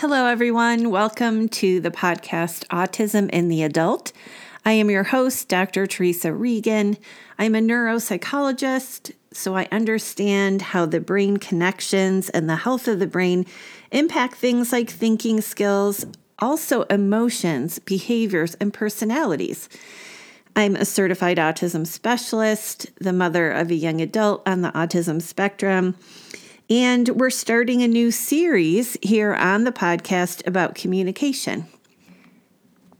Hello, everyone. Welcome to the podcast Autism in the Adult. I am your host, Dr. Teresa Regan. I'm a neuropsychologist, so I understand how the brain connections and the health of the brain impact things like thinking skills, also emotions, behaviors, and personalities. I'm a certified autism specialist, the mother of a young adult on the autism spectrum. And we're starting a new series here on the podcast about communication.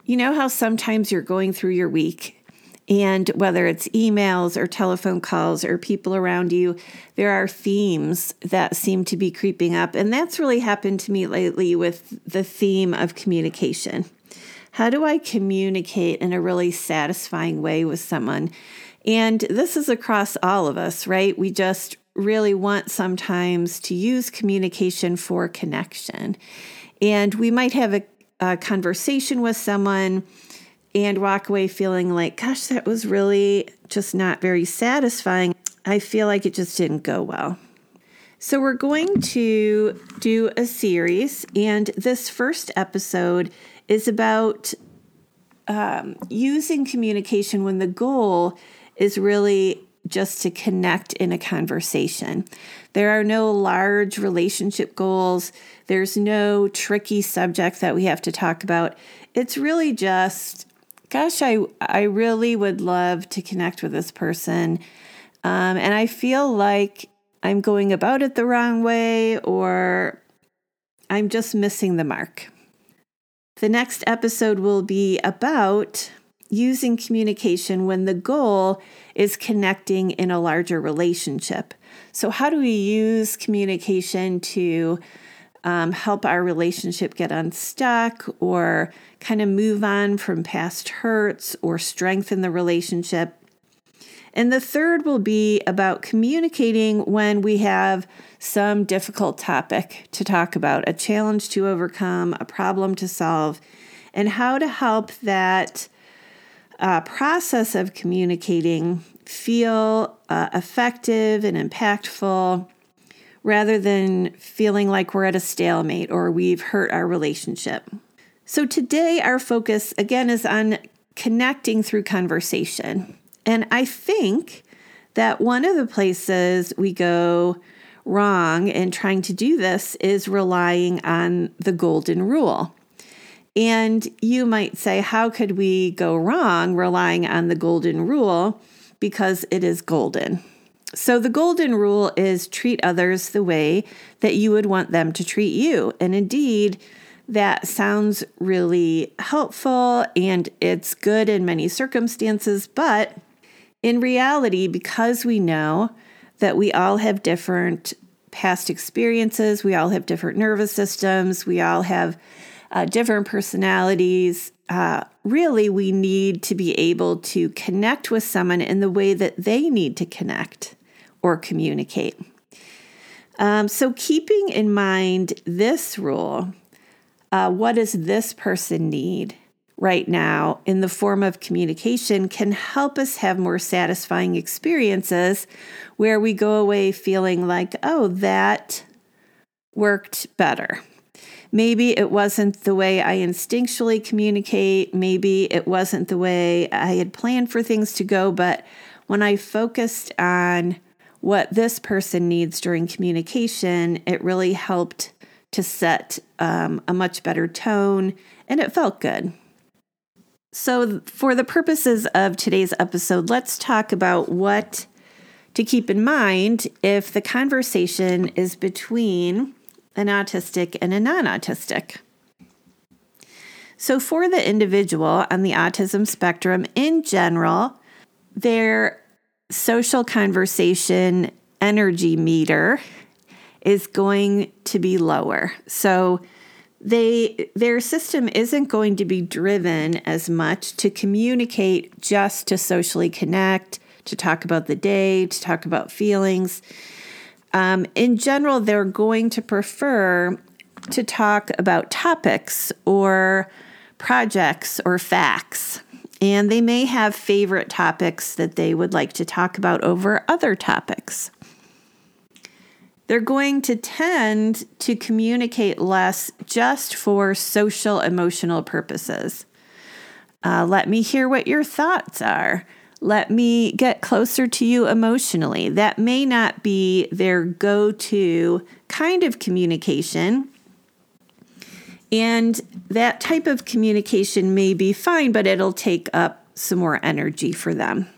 You know how sometimes you're going through your week, and whether it's emails or telephone calls or people around you, there are themes that seem to be creeping up. And that's really happened to me lately with the theme of communication. How do I communicate in a really satisfying way with someone? And this is across all of us, right? We just really want sometimes to use communication for connection. And we might have a, a conversation with someone and walk away feeling like, gosh, that was really just not very satisfying. I feel like it just didn't go well. So, we're going to do a series, and this first episode is about um, using communication when the goal is really just to connect in a conversation. There are no large relationship goals, there's no tricky subject that we have to talk about. It's really just gosh, I I really would love to connect with this person, um, and I feel like I'm going about it the wrong way, or I'm just missing the mark. The next episode will be about using communication when the goal is connecting in a larger relationship. So, how do we use communication to um, help our relationship get unstuck or kind of move on from past hurts or strengthen the relationship. And the third will be about communicating when we have some difficult topic to talk about, a challenge to overcome, a problem to solve, and how to help that uh, process of communicating feel uh, effective and impactful rather than feeling like we're at a stalemate or we've hurt our relationship. So, today our focus again is on connecting through conversation. And I think that one of the places we go wrong in trying to do this is relying on the golden rule. And you might say, how could we go wrong relying on the golden rule? Because it is golden. So, the golden rule is treat others the way that you would want them to treat you. And indeed, that sounds really helpful and it's good in many circumstances. But in reality, because we know that we all have different past experiences, we all have different nervous systems, we all have uh, different personalities, uh, really, we need to be able to connect with someone in the way that they need to connect or communicate. Um, so, keeping in mind this rule, uh, what does this person need right now in the form of communication can help us have more satisfying experiences where we go away feeling like, oh, that worked better. Maybe it wasn't the way I instinctually communicate. Maybe it wasn't the way I had planned for things to go. But when I focused on what this person needs during communication, it really helped to set um, a much better tone and it felt good. So, for the purposes of today's episode, let's talk about what to keep in mind if the conversation is between an autistic and a non autistic. So, for the individual on the autism spectrum in general, their social conversation energy meter is going to be lower. So they their system isn't going to be driven as much to communicate just to socially connect, to talk about the day, to talk about feelings. Um, in general, they're going to prefer to talk about topics or projects or facts. And they may have favorite topics that they would like to talk about over other topics. they're going to tend to communicate less just for social emotional purposes. Uh, let me hear what your thoughts are. Let me get closer to you emotionally. That may not be their go to kind of communication. And that type of communication may be fine, but it'll take up some more energy for them.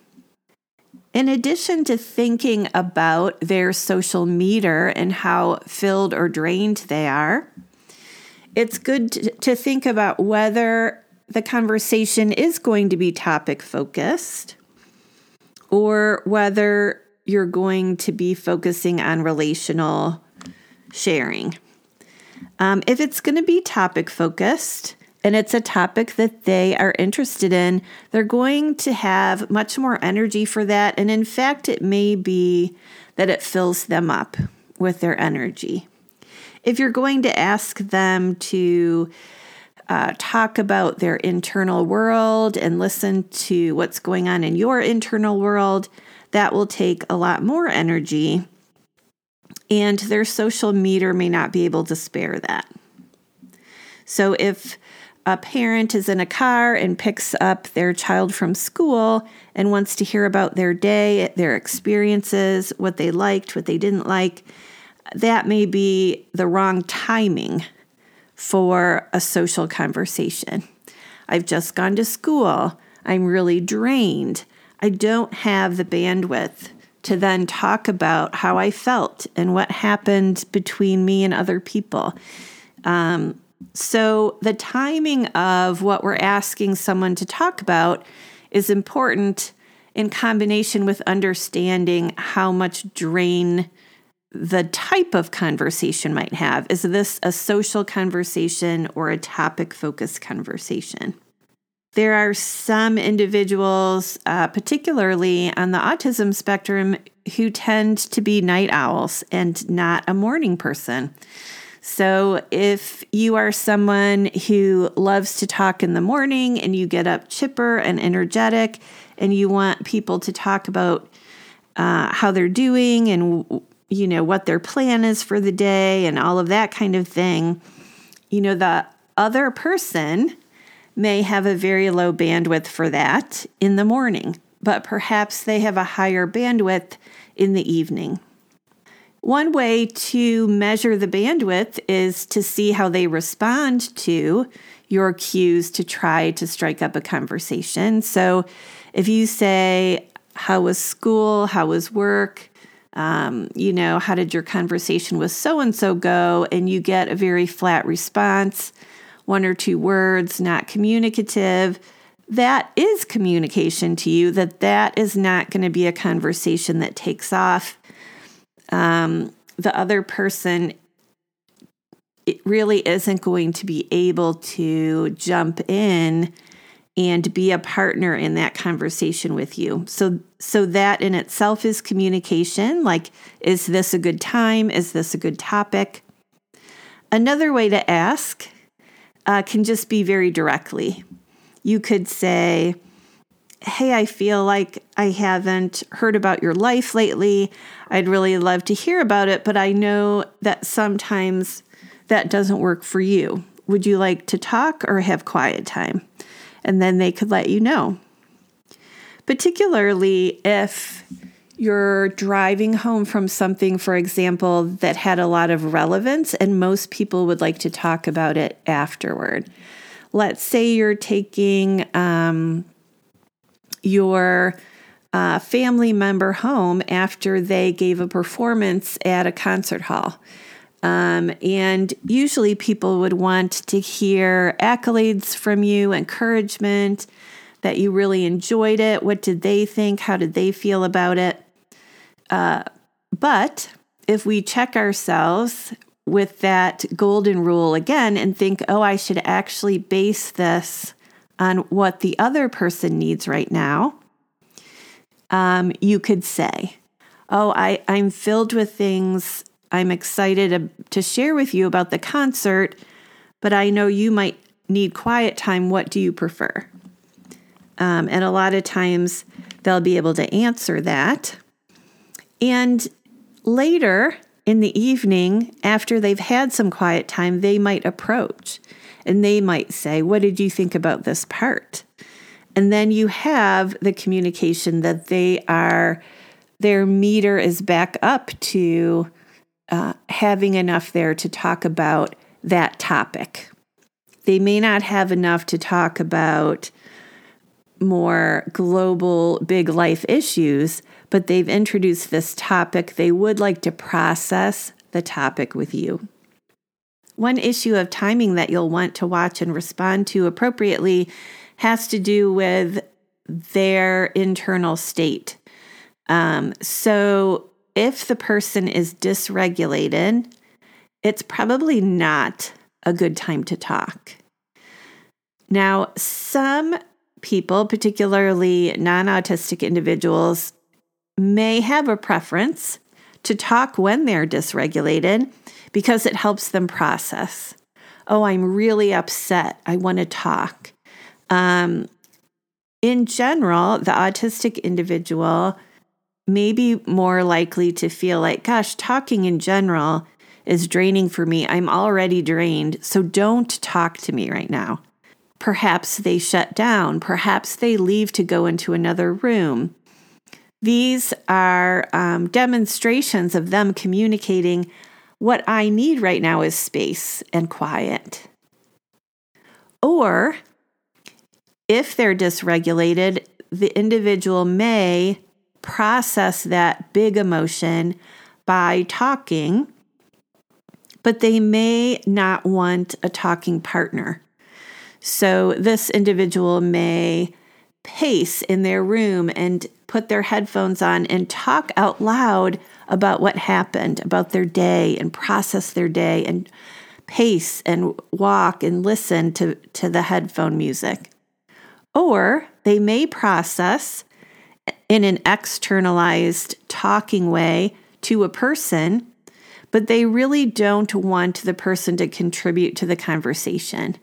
In addition to thinking about their social meter and how filled or drained they are, it's good to think about whether the conversation is going to be topic focused or whether you're going to be focusing on relational sharing. Um, if it's going to be topic focused, and it's a topic that they are interested in, they're going to have much more energy for that. And in fact, it may be that it fills them up with their energy. If you're going to ask them to uh, talk about their internal world and listen to what's going on in your internal world, that will take a lot more energy. And their social meter may not be able to spare that. So if a parent is in a car and picks up their child from school and wants to hear about their day, their experiences, what they liked, what they didn't like, that may be the wrong timing for a social conversation. I've just gone to school. I'm really drained. I don't have the bandwidth to then talk about how I felt and what happened between me and other people. Um, so, the timing of what we're asking someone to talk about is important in combination with understanding how much drain the type of conversation might have. Is this a social conversation or a topic focused conversation? There are some individuals, uh, particularly on the autism spectrum, who tend to be night owls and not a morning person. So, if you are someone who loves to talk in the morning and you get up chipper and energetic, and you want people to talk about uh, how they're doing and you know what their plan is for the day and all of that kind of thing, you know the other person may have a very low bandwidth for that in the morning, but perhaps they have a higher bandwidth in the evening. One way to measure the bandwidth is to see how they respond to your cues to try to strike up a conversation. So if you say, How was school? How was work? Um, you know, how did your conversation with so and so go? And you get a very flat response, one or two words, not communicative. That is communication to you that that is not going to be a conversation that takes off um, the other person it really isn't going to be able to jump in and be a partner in that conversation with you. So so that in itself is communication, like is this a good time? Is this a good topic? Another way to ask uh, can just be very directly. You could say, Hey, I feel like I haven't heard about your life lately. I'd really love to hear about it, but I know that sometimes that doesn't work for you. Would you like to talk or have quiet time? And then they could let you know. Particularly if you're driving home from something, for example, that had a lot of relevance, and most people would like to talk about it afterward. Let's say you're taking um, your uh, family member home after they gave a performance at a concert hall. Um, and usually people would want to hear accolades from you, encouragement, that you really enjoyed it. What did they think? How did they feel about it? Uh, but if we check ourselves with that golden rule again and think, oh, I should actually base this on what the other person needs right now, um, you could say, Oh, I, I'm filled with things I'm excited to, share with you about the concert, but I know you might need quiet time. What do you prefer? Um, and a lot of times they'll be able to answer that. And later, in the evening, after they've had some quiet time, they might approach and they might say, What did you think about this part? And then you have the communication that they are, their meter is back up to uh, having enough there to talk about that topic. They may not have enough to talk about more global, big life issues, but they've introduced this topic. They would like to process the topic with you. One issue of timing that you'll want to watch and respond to appropriately has to do with their internal state. Um, so, if the person is dysregulated, it's probably not a good time to talk. Now, some people, particularly non autistic individuals, may have a preference to talk when they're dysregulated because it helps them process. Oh, I'm really upset. I want to talk. Um, in general, the autistic individual may be more likely to feel like, gosh, talking in general is draining for me. I'm already drained, so don't talk to me right now. Perhaps they shut down. Perhaps they leave to go into another room. These are um, demonstrations of them communicating what I need right now is space and quiet. Or if they're dysregulated, the individual may process that big emotion by talking, but they may not want a talking partner. So this individual may pace in their room and put their headphones on and talk out loud about what happened, about their day, and process their day, and pace and walk and listen to, to the headphone music. Or they may process in an externalized talking way to a person, but they really don't want the person to contribute to the conversation.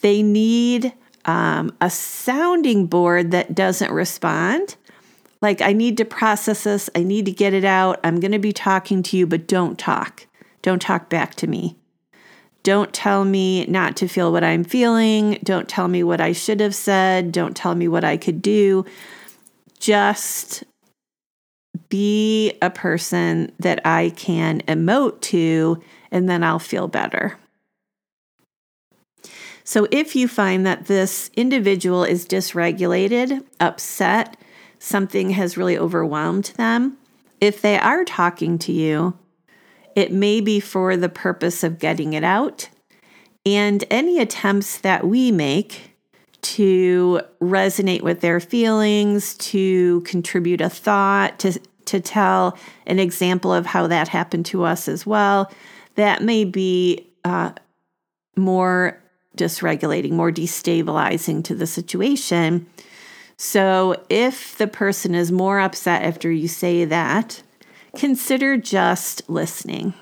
They need um, a sounding board that doesn't respond. Like, I need to process this, I need to get it out. I'm going to be talking to you, but don't talk. Don't talk back to me. Don't tell me not to feel what I'm feeling. Don't tell me what I should have said. Don't tell me what I could do. Just be a person that I can emote to, and then I'll feel better. So, if you find that this individual is dysregulated, upset, something has really overwhelmed them, if they are talking to you, it may be for the purpose of getting it out. And any attempts that we make to resonate with their feelings, to contribute a thought, to, to tell an example of how that happened to us as well, that may be uh, more dysregulating, more destabilizing to the situation. So, if the person is more upset after you say that, consider just listening.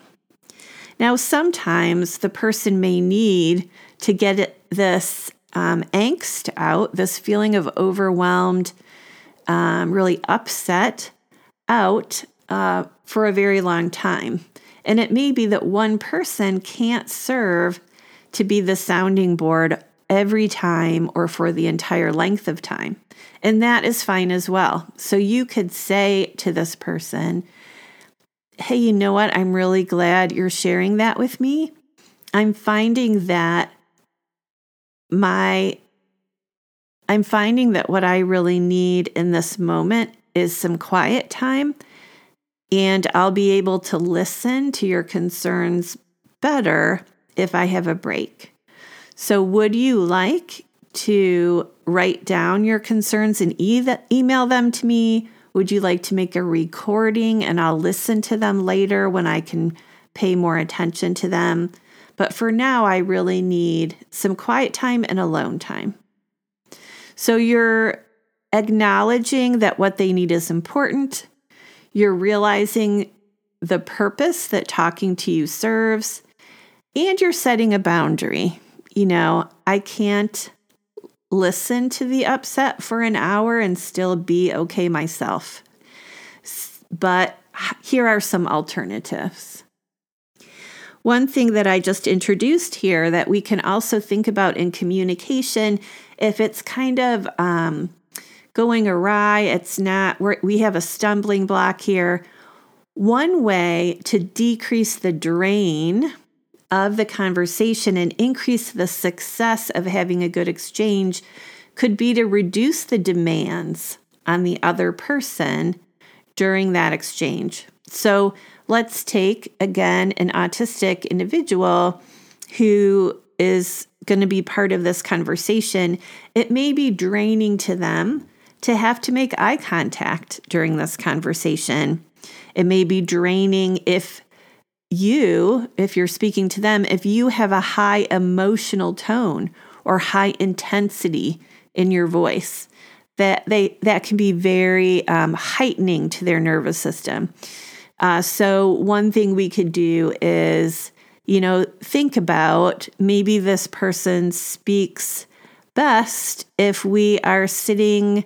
Now, sometimes the person may need to get this um, angst out, this feeling of overwhelmed, um, really upset out uh, for a very long time. And it may be that one person can't serve to be the sounding board every time or for the entire length of time. And that is fine as well. So you could say to this person, Hey, you know what? I'm really glad you're sharing that with me. I'm finding that my I'm finding that what I really need in this moment is some quiet time and I'll be able to listen to your concerns better if I have a break. So, would you like to write down your concerns and e- email them to me? Would you like to make a recording and I'll listen to them later when I can pay more attention to them? But for now, I really need some quiet time and alone time. So, you're acknowledging that what they need is important. You're realizing the purpose that talking to you serves and you're setting a boundary. You know, I can't listen to the upset for an hour and still be okay myself. But here are some alternatives. One thing that I just introduced here that we can also think about in communication, if it's kind of um, going awry, it's not, we have a stumbling block here. One way to decrease the drain of the conversation and increase the success of having a good exchange could be to reduce the demands on the other person during that exchange. So let's take again an autistic individual who is going to be part of this conversation. It may be draining to them to have to make eye contact during this conversation. It may be draining if you, if you're speaking to them, if you have a high emotional tone or high intensity in your voice, that they that can be very um, heightening to their nervous system. Uh, so one thing we could do is, you know, think about maybe this person speaks best if we are sitting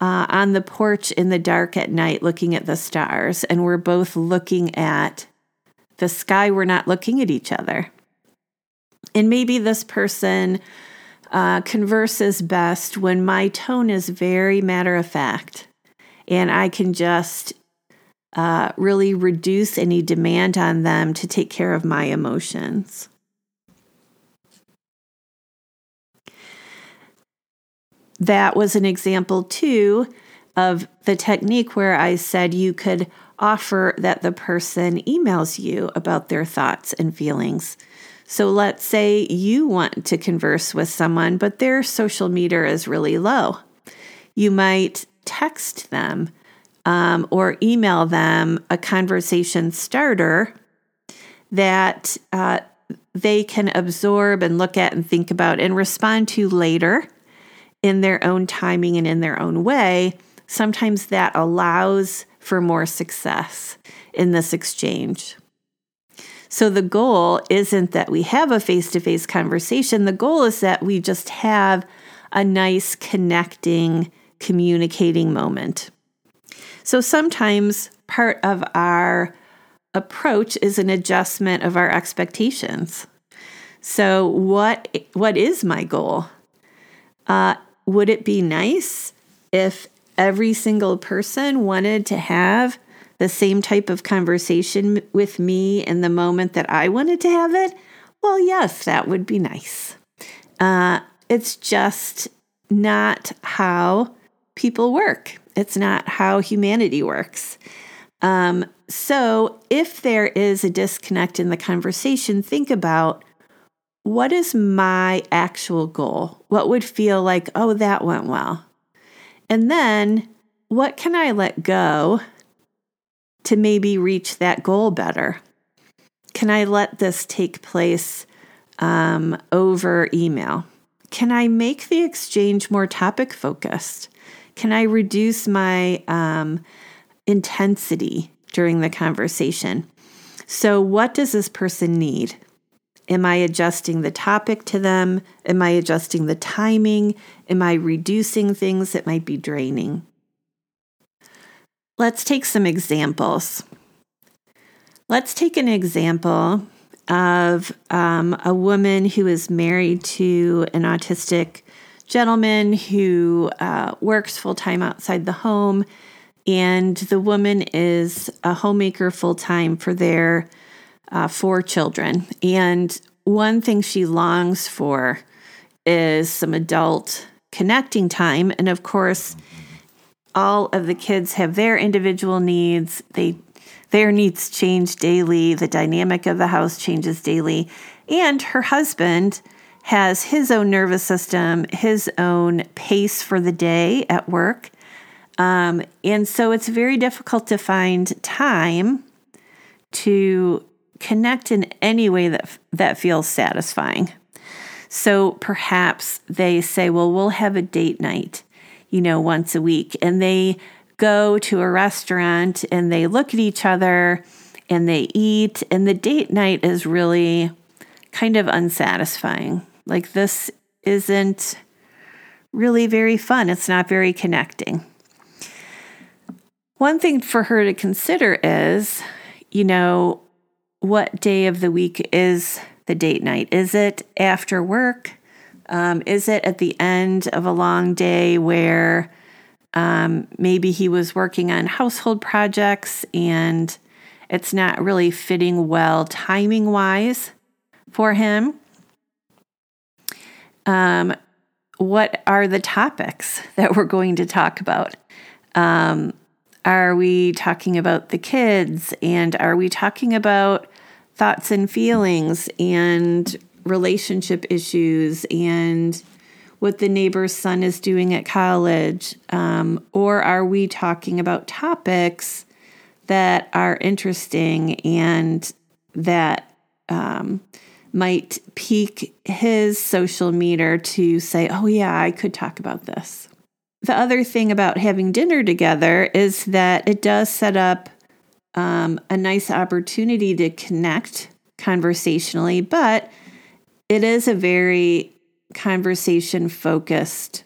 uh, on the porch in the dark at night looking at the stars and we're both looking at the sky, we're not looking at each other. And maybe this person uh, converses best when my tone is very matter of fact and I can just uh, really reduce any demand on them to take care of my emotions. That was an example, too, of the technique where I said you could offer that the person emails you about their thoughts and feelings. So let's say you want to converse with someone, but their social meter is really low. You might text them um, or email them a conversation starter that uh, they can absorb and look at and think about and respond to later in their own timing and in their own way. Sometimes that allows for more success in this exchange. So the goal isn't that we have a face to face conversation. The goal is that we just have a nice connecting, communicating moment. So sometimes part of our approach is an adjustment of our expectations. So what what is my goal? Uh, would it be nice if every single person wanted to have the same type of conversation with me in the moment that I wanted to have it? Well, yes, that would be nice. Uh, it's just not how people work, it's not how humanity works. Um, so, if there is a disconnect in the conversation, think about what is my actual goal? What would feel like, oh, that went well? And then what can I let go to maybe reach that goal better? Can I let this take place um, over email? Can I make the exchange more topic focused? Can I reduce my um, intensity during the conversation? So, what does this person need? Am I adjusting the topic to them? Am I adjusting the timing? Am I reducing things that might be draining? Let's take some examples. Let's take an example of um, a woman who is married to an autistic gentleman who uh, works full time outside the home, and the woman is a homemaker full time for their uh, four children. And one thing she longs for is some adult connecting time. And of course, all of the kids have their individual needs. They their needs change daily. The dynamic of the house changes daily. And her husband has his own nervous system, his own pace for the day at work. Um, and so it's very difficult to find time to connect in any way that that feels satisfying. So perhaps they say, "Well, we'll have a date night, you know, once a week." And they go to a restaurant and they look at each other and they eat and the date night is really kind of unsatisfying. Like this isn't really very fun. It's not very connecting. One thing for her to consider is, you know, what day of the week is the date night? Is it after work? Um, is it at the end of a long day where um, maybe he was working on household projects and it's not really fitting well timing wise for him? Um, what are the topics that we're going to talk about? Um, are we talking about the kids and are we talking about thoughts and feelings and relationship issues and what the neighbor's son is doing at college? Um, or are we talking about topics that are interesting and that um, might pique his social meter to say, oh, yeah, I could talk about this? The other thing about having dinner together is that it does set up um, a nice opportunity to connect conversationally, but it is a very conversation focused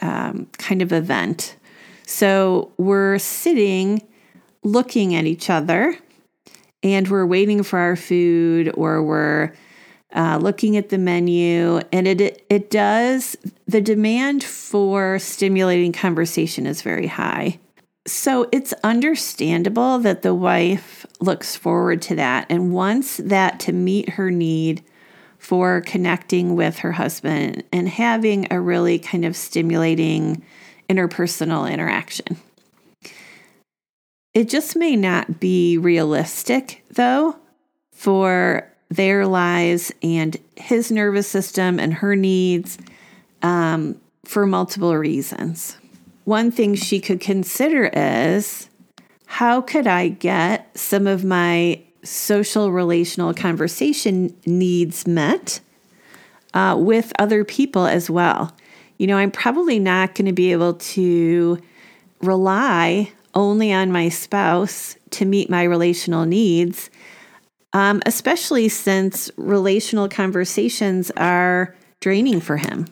um, kind of event. So we're sitting looking at each other and we're waiting for our food or we're uh, looking at the menu and it, it it does the demand for stimulating conversation is very high so it's understandable that the wife looks forward to that and wants that to meet her need for connecting with her husband and having a really kind of stimulating interpersonal interaction. It just may not be realistic, though, for their lives and his nervous system and her needs um, for multiple reasons one thing she could consider is how could I get some of my social relational conversation needs met uh, with other people as well? You know, I'm probably not going to be able to rely only on my spouse to meet my relational needs, um, especially since relational conversations are draining for him.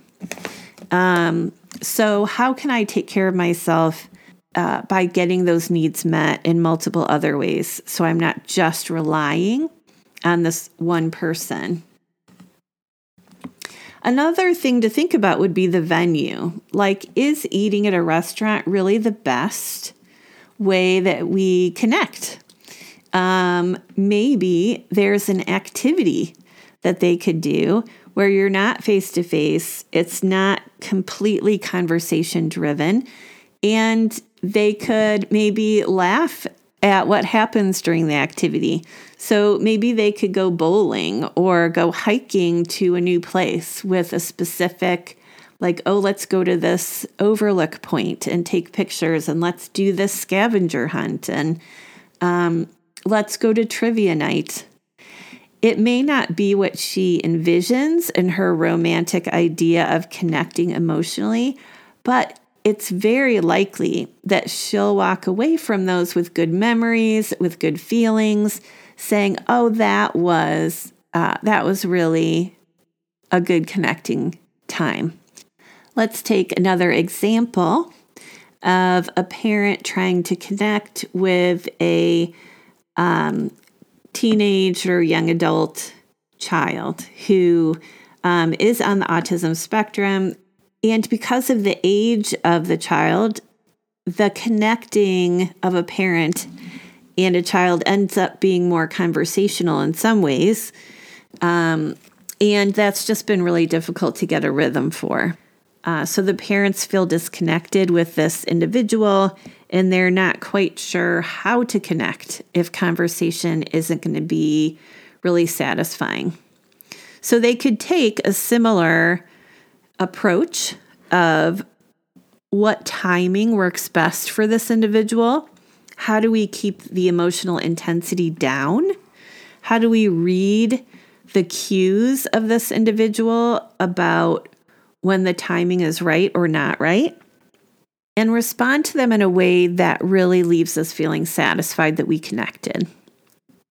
Um, so, how can I take care of myself uh, by getting those needs met in multiple other ways? So, I'm not just relying on this one person. Another thing to think about would be the venue. Like, is eating at a restaurant really the best way that we connect? Um, maybe there's an activity that they could do where you're not face to face, it's not completely conversation driven, and they could maybe laugh at what happens during the activity. So maybe they could go bowling or go hiking to a new place with a specific, like, oh, let's go to this overlook point and take pictures, and let's do this scavenger hunt, and um, let's go to trivia night it may not be what she envisions in her romantic idea of connecting emotionally, but it's very likely that she'll walk away from those with good memories, with good feelings, saying, "Oh, that was uh, that was really a good connecting time." Let's take another example of a parent trying to connect with a um, teenage or young adult child who um, is on the autism spectrum. And because of the age of the child, the connecting of a parent and a child ends up being more conversational in some ways. Um, and that's just been really difficult to get a rhythm for. Uh, so the parents feel disconnected with this individual and they're not quite sure how to connect if conversation isn't going to be really satisfying. So they could take a similar approach of what timing works best for this individual. How do we keep the emotional intensity down? How do we read the cues of this individual about when the timing is right or not right? and respond to them in a way that really leaves us feeling satisfied that we connected.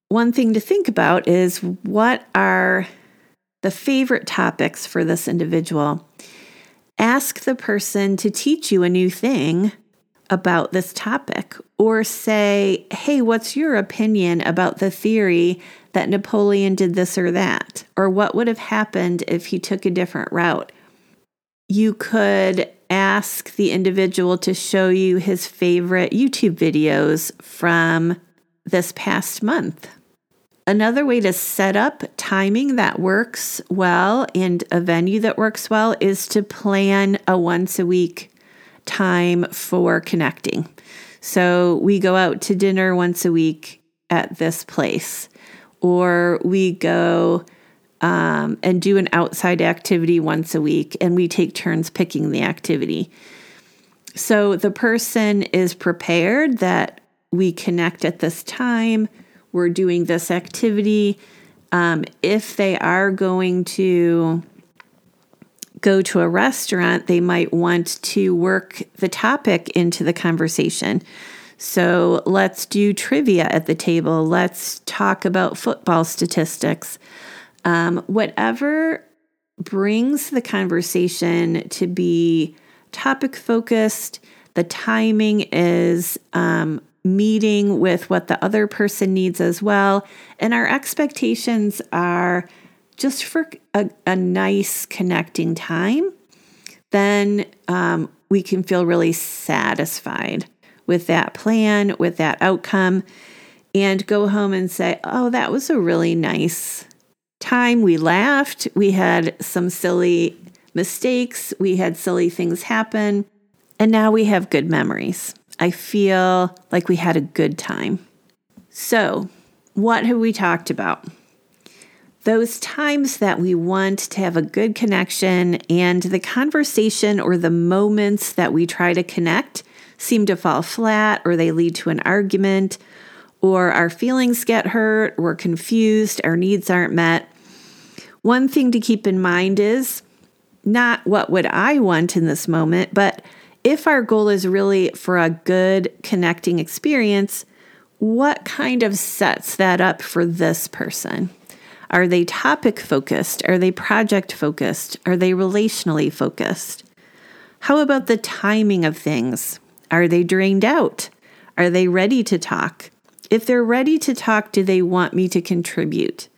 One thing to think about is what are the favorite topics for this individual? Ask the person to teach you a new thing about this topic or say, hey, what's your opinion about the theory that Napoleon did this or that? Or what would have happened if he took a different route? You could ask the individual to show you his favorite YouTube videos from this past month. Another way to set up timing that works well and a venue that works well is to plan a once a week time for connecting. So we go out to dinner once a week at this place, or we go um, and do an outside activity once a week, and we take turns picking the activity. So the person is prepared that we connect at this time, we're doing this activity. Um, if they are going to go to a restaurant, they might want to work the topic into the conversation. So let's do trivia at the table. Let's talk about football statistics. Um, whatever brings the conversation to be topic focused, the timing is um, meeting with what the other person needs as well. And our expectations are just for a, a nice connecting time, then um, we can feel really satisfied with that plan, with that outcome, and go home and say, oh, that was a really nice time. We laughed. We had some silly mistakes. We had silly things happen. And now we have good memories. I feel like we had a good time. So, what have we talked about? those times that we want to have a good connection and the conversation or the moments that we try to connect seem to fall flat or they lead to an argument or our feelings get hurt, we're confused, our needs aren't met. One thing to keep in mind is not what would I want in this moment, but if our goal is really for a good connecting experience, what kind of sets that up for this person? Are they topic focused? Are they project focused? Are they relationally focused? How about the timing of things? Are they drained out? Are they ready to talk? If they're ready to talk, do they want me to contribute?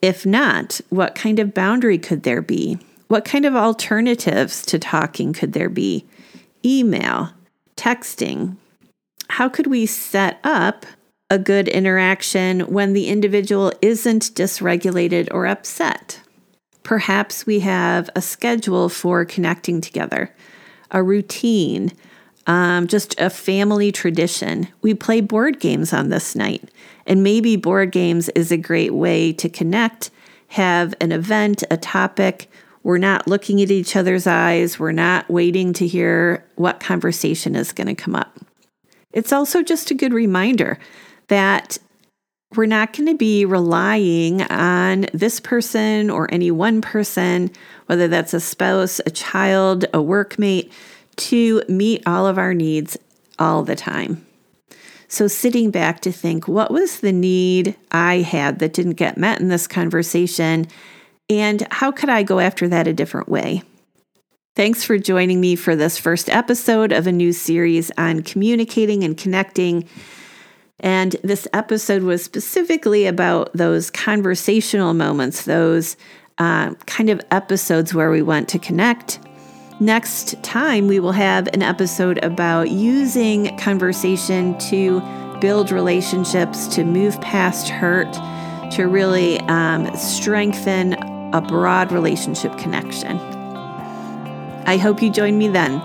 If not, what kind of boundary could there be? What kind of alternatives to talking could there be? Email, texting. How could we set up a good interaction when the individual isn't dysregulated or upset. Perhaps we have a schedule for connecting together, a routine, um, just a family tradition. We play board games on this night, and maybe board games is a great way to connect, have an event, a topic. We're not looking at each other's eyes, we're not waiting to hear what conversation is going to come up. It's also just a good reminder that we're not going to be relying on this person or any one person, whether that's a spouse, a child, a workmate, to meet all of our needs all the time. So, sitting back to think, what was the need I had that didn't get met in this conversation? And how could I go after that a different way? Thanks for joining me for this first episode of a new series on communicating and connecting. And this episode was specifically about those conversational moments, those uh, kind of episodes where we want to connect. Next time, we will have an episode about using conversation to build relationships, to move past hurt, to really um, strengthen a broad relationship connection. I hope you join me then.